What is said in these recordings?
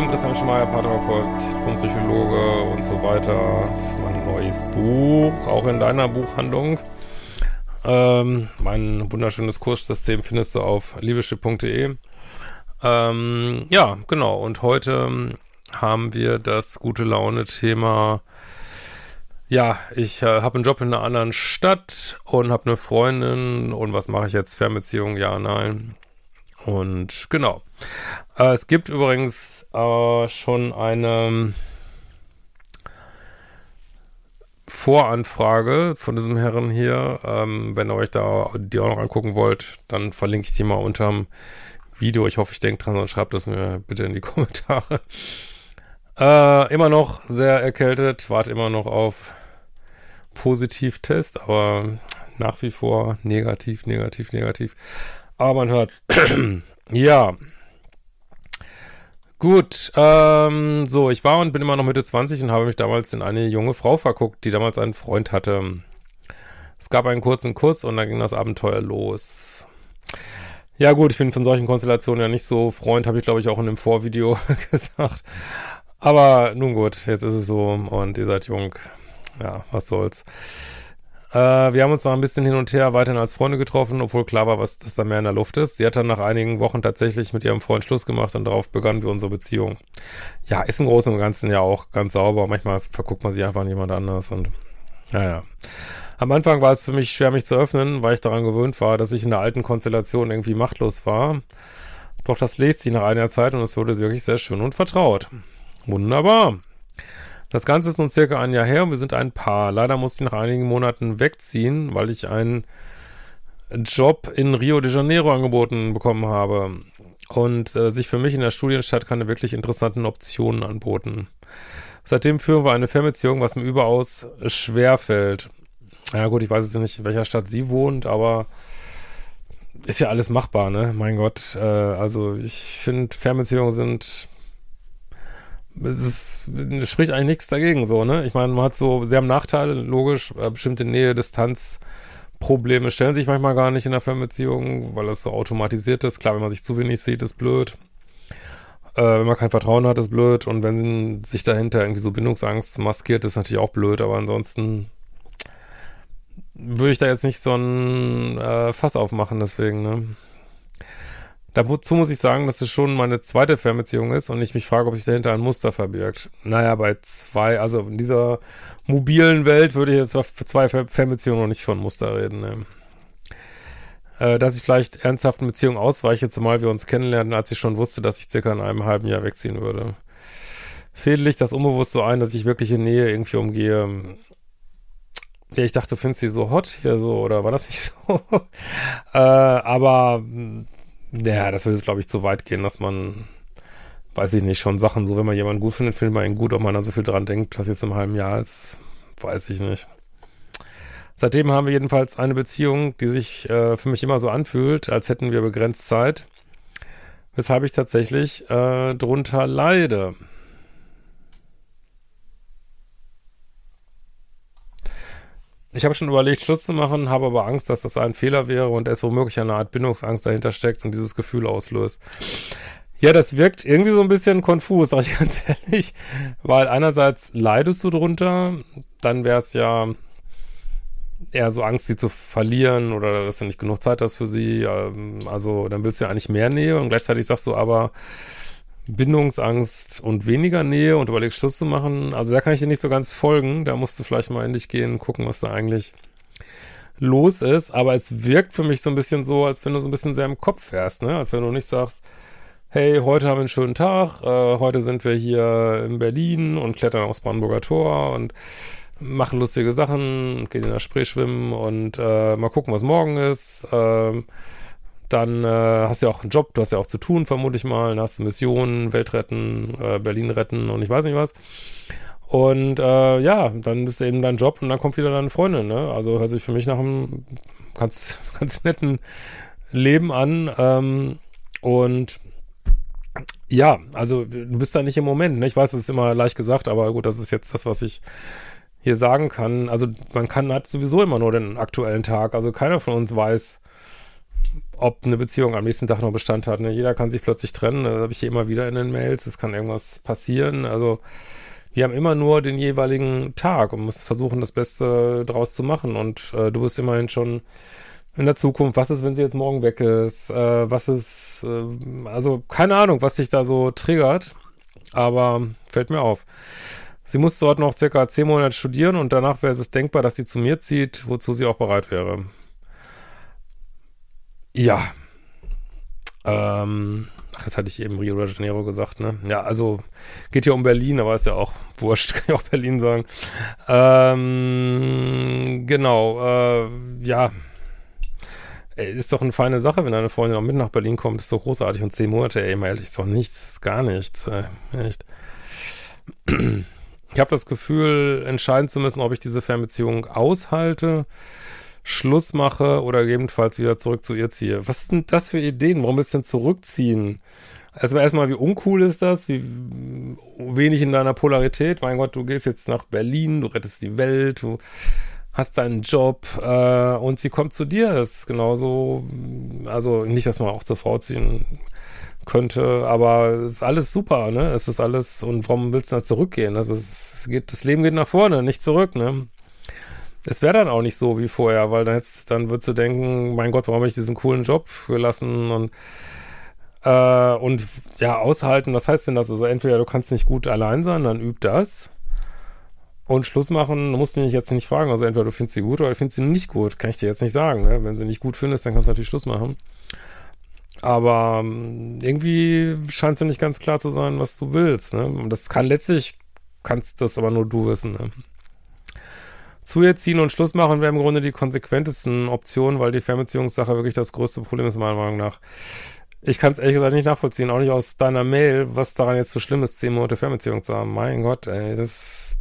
Lieben, Christian Schmeier, Paartherapeut, Diplompsychologe und so weiter. Das ist mein neues Buch, auch in deiner Buchhandlung. Ähm, mein wunderschönes Kurssystem findest du auf liebeschip.de. Ähm, ja, genau. Und heute haben wir das gute Laune-Thema. Ja, ich äh, habe einen Job in einer anderen Stadt und habe eine Freundin. Und was mache ich jetzt? Fernbeziehung? Ja, nein. Und genau. Äh, es gibt übrigens äh, schon eine Voranfrage von diesem Herren hier. Ähm, wenn ihr euch da die auch noch angucken wollt, dann verlinke ich die mal unterm Video. Ich hoffe, ich denke dran, sonst schreibt das mir bitte in die Kommentare. Äh, immer noch sehr erkältet, warte immer noch auf Positivtest, aber nach wie vor negativ, negativ, negativ. Aber man hört's. ja. Gut, ähm, so, ich war und bin immer noch Mitte 20 und habe mich damals in eine junge Frau verguckt, die damals einen Freund hatte. Es gab einen kurzen Kuss und dann ging das Abenteuer los. Ja gut, ich bin von solchen Konstellationen ja nicht so Freund, habe ich glaube ich auch in dem Vorvideo gesagt. Aber nun gut, jetzt ist es so und ihr seid jung. Ja, was soll's. Äh, wir haben uns noch ein bisschen hin und her weiterhin als Freunde getroffen, obwohl klar war, was, dass da mehr in der Luft ist. Sie hat dann nach einigen Wochen tatsächlich mit ihrem Freund Schluss gemacht und darauf begannen wir unsere Beziehung. Ja, ist im Großen und Ganzen ja auch ganz sauber. Manchmal verguckt man sich einfach an jemand anders und, naja. Am Anfang war es für mich schwer, mich zu öffnen, weil ich daran gewöhnt war, dass ich in der alten Konstellation irgendwie machtlos war. Doch das legt sich nach einer Zeit und es wurde wirklich sehr schön und vertraut. Wunderbar. Das Ganze ist nun circa ein Jahr her und wir sind ein Paar. Leider musste ich nach einigen Monaten wegziehen, weil ich einen Job in Rio de Janeiro angeboten bekommen habe und äh, sich für mich in der Studienstadt keine wirklich interessanten Optionen anboten. Seitdem führen wir eine Fernbeziehung, was mir überaus schwer fällt. Ja gut, ich weiß jetzt nicht, in welcher Stadt sie wohnt, aber ist ja alles machbar, ne? Mein Gott, äh, also ich finde, Fernbeziehungen sind es ist, spricht eigentlich nichts dagegen, so, ne? Ich meine, man hat so, sie haben Nachteile, logisch, äh, bestimmte Nähe, Distanz, Probleme stellen sich manchmal gar nicht in der Fernbeziehung, weil das so automatisiert ist. Klar, wenn man sich zu wenig sieht, ist blöd. Äh, wenn man kein Vertrauen hat, ist blöd. Und wenn sich dahinter irgendwie so Bindungsangst maskiert, ist natürlich auch blöd. Aber ansonsten würde ich da jetzt nicht so ein äh, Fass aufmachen, deswegen, ne? Dazu muss ich sagen, dass es schon meine zweite Fernbeziehung ist und ich mich frage, ob sich dahinter ein Muster verbirgt. Naja, bei zwei, also in dieser mobilen Welt würde ich jetzt für zwei Fernbeziehungen noch nicht von Muster reden. Ne? Äh, dass ich vielleicht ernsthaften Beziehungen ausweiche, zumal wir uns kennenlernen, als ich schon wusste, dass ich circa in einem halben Jahr wegziehen würde. Fädel ich das unbewusst so ein, dass ich wirkliche Nähe irgendwie umgehe. Ja, ich dachte, du findest sie so hot hier so, oder war das nicht so? äh, aber ja, das würde jetzt, glaube ich, zu weit gehen, dass man, weiß ich nicht, schon Sachen, so wenn man jemanden gut findet, findet man ihn gut, ob man da so viel dran denkt, was jetzt im halben Jahr ist, weiß ich nicht. Seitdem haben wir jedenfalls eine Beziehung, die sich äh, für mich immer so anfühlt, als hätten wir begrenzt Zeit, weshalb ich tatsächlich äh, drunter leide. Ich habe schon überlegt, Schluss zu machen, habe aber Angst, dass das ein Fehler wäre und es womöglich eine Art Bindungsangst dahinter steckt und dieses Gefühl auslöst. Ja, das wirkt irgendwie so ein bisschen konfus, sag ich ganz ehrlich, weil einerseits leidest du drunter, dann wäre es ja eher so Angst, sie zu verlieren oder dass du nicht genug Zeit hast für sie. Ähm, also dann willst du ja eigentlich mehr Nähe und gleichzeitig sagst du aber, Bindungsangst und weniger Nähe und überlegst Schluss zu machen. Also da kann ich dir nicht so ganz folgen. Da musst du vielleicht mal in dich gehen, gucken, was da eigentlich los ist. Aber es wirkt für mich so ein bisschen so, als wenn du so ein bisschen sehr im Kopf wärst, ne? Als wenn du nicht sagst, hey, heute haben wir einen schönen Tag, äh, heute sind wir hier in Berlin und klettern aufs Brandenburger Tor und machen lustige Sachen, gehen in der Spree schwimmen und äh, mal gucken, was morgen ist. Äh, dann äh, hast du ja auch einen Job, du hast ja auch zu tun, vermute ich mal. Dann hast du Missionen, Welt retten, äh, Berlin retten und ich weiß nicht was. Und äh, ja, dann bist du eben dein Job und dann kommt wieder deine Freundin. Ne? Also hört sich für mich nach einem ganz, ganz netten Leben an. Ähm, und ja, also du bist da nicht im Moment. Ne? Ich weiß, das ist immer leicht gesagt, aber gut, das ist jetzt das, was ich hier sagen kann. Also man kann hat sowieso immer nur den aktuellen Tag. Also keiner von uns weiß, ob eine Beziehung am nächsten Tag noch Bestand hat. Ne? Jeder kann sich plötzlich trennen. Das habe ich hier immer wieder in den Mails. Es kann irgendwas passieren. Also wir haben immer nur den jeweiligen Tag und müssen versuchen, das Beste draus zu machen. Und äh, du bist immerhin schon in der Zukunft. Was ist, wenn sie jetzt morgen weg ist? Äh, was ist, äh, also keine Ahnung, was sich da so triggert. Aber fällt mir auf. Sie muss dort noch circa zehn Monate studieren und danach wäre es denkbar, dass sie zu mir zieht, wozu sie auch bereit wäre. Ja. Ähm, das hatte ich eben Rio de Janeiro gesagt, ne? Ja, also geht ja um Berlin, aber ist ja auch wurscht, kann ich auch Berlin sagen. Ähm, genau, äh, ja. Ey, ist doch eine feine Sache, wenn deine Freundin auch mit nach Berlin kommt, ist doch großartig. Und zehn Monate, ey, mal ehrlich, ist doch nichts, ist gar nichts, ey, echt. Ich habe das Gefühl, entscheiden zu müssen, ob ich diese Fernbeziehung aushalte, Schluss mache oder gegebenenfalls wieder zurück zu ihr ziehe. Was sind das für Ideen? Warum ist denn zurückziehen? Also erstmal, wie uncool ist das? Wie wenig in deiner Polarität? Mein Gott, du gehst jetzt nach Berlin, du rettest die Welt, du hast deinen Job äh, und sie kommt zu dir. Das ist genauso, also nicht, dass man auch zur Frau ziehen könnte, aber es ist alles super, ne? Es ist alles, und warum willst du da zurückgehen? Also es geht, das Leben geht nach vorne, nicht zurück, ne? Es wäre dann auch nicht so wie vorher, weil dann jetzt, dann würdest du denken, mein Gott, warum habe ich diesen coolen Job gelassen und äh, und ja, aushalten, was heißt denn das? Also entweder du kannst nicht gut allein sein, dann üb das. Und Schluss machen, musst du mich jetzt nicht fragen. Also entweder du findest sie gut oder du findest sie nicht gut. Kann ich dir jetzt nicht sagen. Ne? Wenn sie nicht gut findest, dann kannst du natürlich Schluss machen. Aber ähm, irgendwie scheint es nicht ganz klar zu sein, was du willst. Ne? Und das kann letztlich, kannst das aber nur du wissen. Ne? Zu ihr ziehen und Schluss machen wäre im Grunde die konsequentesten Optionen, weil die Fernbeziehungssache wirklich das größte Problem ist, meiner Meinung nach. Ich kann es ehrlich gesagt nicht nachvollziehen, auch nicht aus deiner Mail, was daran jetzt so schlimm ist, zehn Monate Fernbeziehung zu haben. Mein Gott, ey, das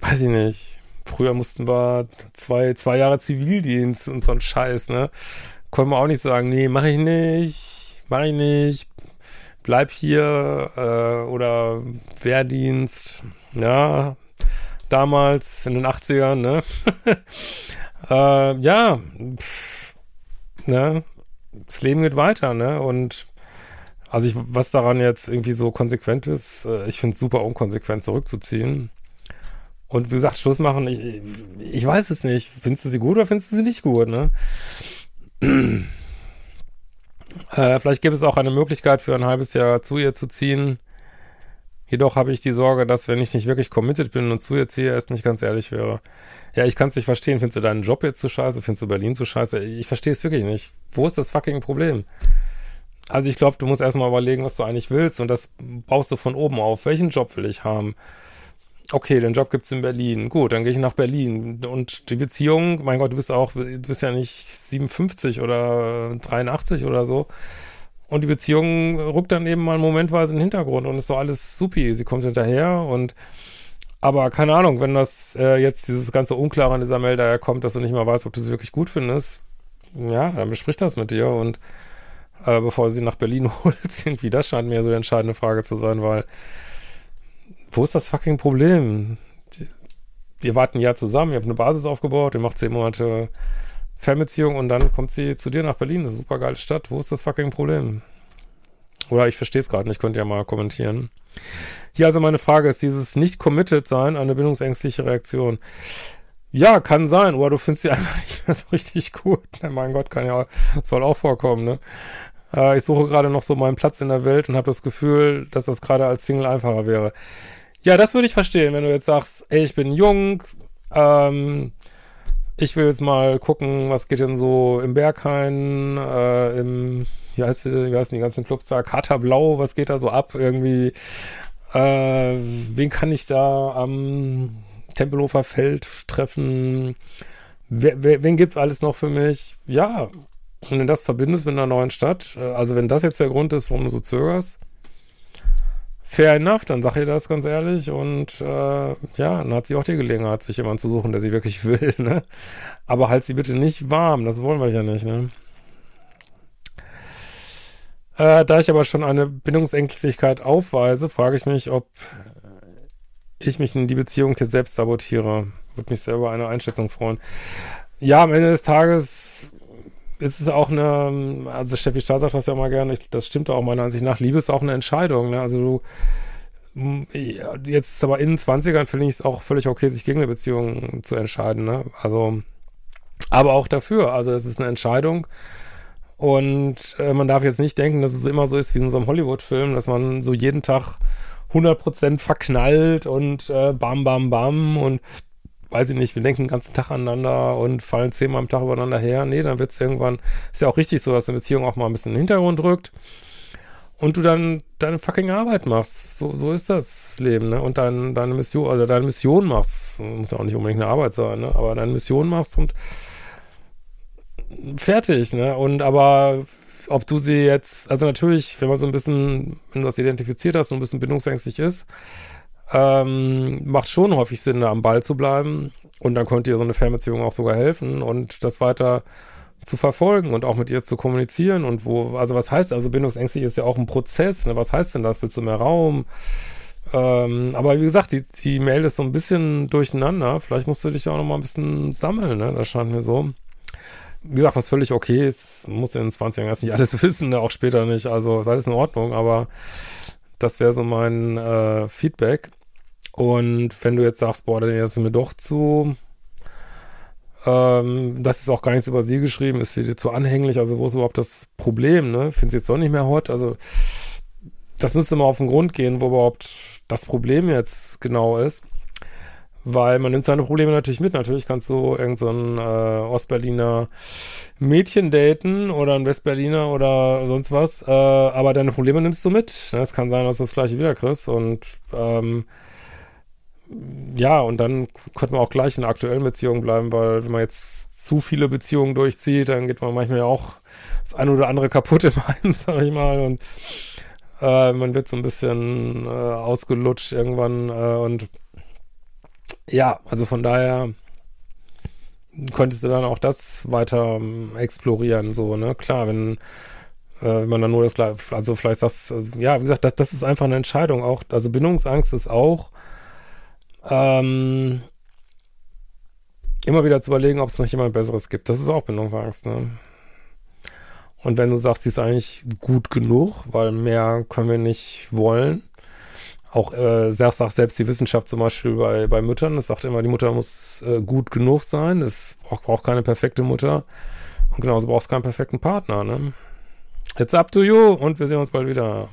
weiß ich nicht. Früher mussten wir zwei, zwei Jahre Zivildienst und so ein Scheiß, ne? konnte man auch nicht sagen, nee, mach ich nicht, mach ich nicht, bleib hier äh, oder Wehrdienst, ja, damals in den 80ern, ne? äh, ja, pff, ne? Das Leben geht weiter, ne? Und also ich, was daran jetzt irgendwie so konsequent ist, äh, ich finde es super unkonsequent zurückzuziehen. Und wie gesagt, Schluss machen, ich, ich weiß es nicht. Findest du sie gut oder findest du sie nicht gut, ne? äh, vielleicht gibt es auch eine Möglichkeit für ein halbes Jahr zu ihr zu ziehen. Jedoch habe ich die Sorge, dass wenn ich nicht wirklich committed bin und zu ihr ziehe, es nicht ganz ehrlich wäre. Ja, ich kann es nicht verstehen. Findest du deinen Job jetzt zu scheiße? Findest du Berlin zu scheiße? Ich verstehe es wirklich nicht. Wo ist das fucking Problem? Also ich glaube, du musst erstmal überlegen, was du eigentlich willst und das baust du von oben auf. Welchen Job will ich haben? okay, den Job gibt's in Berlin. Gut, dann gehe ich nach Berlin. Und die Beziehung, mein Gott, du bist auch, du bist ja nicht 57 oder 83 oder so. Und die Beziehung rückt dann eben mal momentweise in den Hintergrund und ist so alles supi. Sie kommt hinterher und aber keine Ahnung, wenn das äh, jetzt dieses ganze Unklare an dieser Mail daher kommt, dass du nicht mal weißt, ob du sie wirklich gut findest, ja, dann besprich das mit dir und äh, bevor sie nach Berlin holt, irgendwie, das scheint mir so die entscheidende Frage zu sein, weil wo ist das fucking Problem? Ihr wart ein Jahr zusammen, ihr habt eine Basis aufgebaut, ihr macht zehn Monate Fernbeziehung und dann kommt sie zu dir nach Berlin. Das ist eine super geile Stadt. Wo ist das fucking Problem? Oder ich verstehe es gerade nicht, könnt ihr ja mal kommentieren. Hier also meine Frage ist dieses nicht committed sein eine bindungsängstliche Reaktion. Ja, kann sein, oder du findest sie einfach nicht mehr so richtig gut. Mein Gott, kann ja, soll auch vorkommen, ne? Äh, ich suche gerade noch so meinen Platz in der Welt und habe das Gefühl, dass das gerade als Single einfacher wäre. Ja, das würde ich verstehen, wenn du jetzt sagst, ey, ich bin jung, ähm, ich will jetzt mal gucken, was geht denn so im Berghain, äh, im, wie heißt, wie heißen die ganzen Clubs da, Kater Blau, was geht da so ab irgendwie, äh, wen kann ich da am Tempelhofer Feld treffen, wer, wer, wen gibt's alles noch für mich? Ja, und wenn das verbindest mit einer neuen Stadt, äh, also wenn das jetzt der Grund ist, warum du so zögerst, fair enough, dann sag ihr das ganz ehrlich und äh, ja, dann hat sie auch die Gelegenheit, sich jemanden zu suchen, der sie wirklich will, ne? Aber halt sie bitte nicht warm, das wollen wir ja nicht, ne? Äh, da ich aber schon eine Bindungsängstlichkeit aufweise, frage ich mich, ob ich mich in die Beziehung hier selbst sabotiere. Würde mich selber eine Einschätzung freuen. Ja, am Ende des Tages ist es auch eine, also Steffi Stahl sagt das ja mal gerne, das stimmt auch meiner Ansicht nach, Liebe ist auch eine Entscheidung, ne? Also du, jetzt aber in den 20ern finde ich es auch völlig okay, sich gegen eine Beziehung zu entscheiden, ne? Also, aber auch dafür, also es ist eine Entscheidung und äh, man darf jetzt nicht denken, dass es immer so ist wie in so einem Hollywood-Film, dass man so jeden Tag 100% verknallt und äh, bam, bam, bam und weiß ich nicht, wir denken den ganzen Tag aneinander und fallen zehnmal am Tag übereinander her. Nee, dann wird es irgendwann, ist ja auch richtig so, dass eine Beziehung auch mal ein bisschen in den Hintergrund rückt und du dann deine fucking Arbeit machst. So, so ist das Leben, ne? Und dein, deine Mission, also deine Mission machst, muss ja auch nicht unbedingt eine Arbeit sein, ne? Aber deine Mission machst und fertig, ne? Und aber ob du sie jetzt, also natürlich, wenn man so ein bisschen, wenn du das identifiziert hast und ein bisschen bindungsängstlich ist, ähm, macht schon häufig Sinn, da am Ball zu bleiben. Und dann könnte dir so eine Fernbeziehung auch sogar helfen und das weiter zu verfolgen und auch mit ihr zu kommunizieren und wo, also was heißt, also bindungsängstlich ist ja auch ein Prozess, ne? was heißt denn das? Willst du mehr Raum? Ähm, aber wie gesagt, die, die Mail ist so ein bisschen durcheinander. Vielleicht musst du dich auch noch mal ein bisschen sammeln, ne? Das scheint mir so. Wie gesagt, was völlig okay ist, muss in den 20 Jahren erst nicht alles wissen, ne? auch später nicht. Also ist alles in Ordnung, aber das wäre so mein äh, Feedback. Und wenn du jetzt sagst, boah, dann ist mir doch zu, ähm, das ist auch gar nichts über sie geschrieben, ist sie dir zu anhänglich, also wo ist überhaupt das Problem, ne? Findest jetzt doch nicht mehr hot, also das müsste mal auf den Grund gehen, wo überhaupt das Problem jetzt genau ist. Weil man nimmt seine Probleme natürlich mit. Natürlich kannst du irgendein so äh, Ostberliner Mädchen daten oder ein Westberliner oder sonst was. Äh, aber deine Probleme nimmst du mit. Ne? Es kann sein, dass du das gleiche wieder kriegst. Und ähm, ja, und dann könnte man auch gleich in aktuellen Beziehung bleiben, weil wenn man jetzt zu viele Beziehungen durchzieht, dann geht man manchmal ja auch das eine oder andere kaputt im Heim, sag ich mal, und äh, man wird so ein bisschen äh, ausgelutscht irgendwann äh, und ja, also von daher könntest du dann auch das weiter ähm, explorieren, so, ne? Klar, wenn, äh, wenn man dann nur das gleiche, also vielleicht sagst, äh, ja, wie gesagt, das, das ist einfach eine Entscheidung auch, also Bindungsangst ist auch ähm, immer wieder zu überlegen, ob es noch jemand Besseres gibt. Das ist auch Bindungsangst, ne? Und wenn du sagst, sie ist eigentlich gut genug, weil mehr können wir nicht wollen. Auch äh, sagt, sagt selbst die Wissenschaft zum Beispiel bei, bei Müttern, es sagt immer, die Mutter muss äh, gut genug sein. Es braucht, braucht keine perfekte Mutter. Und genauso braucht es keinen perfekten Partner, ne? It's up to you und wir sehen uns bald wieder.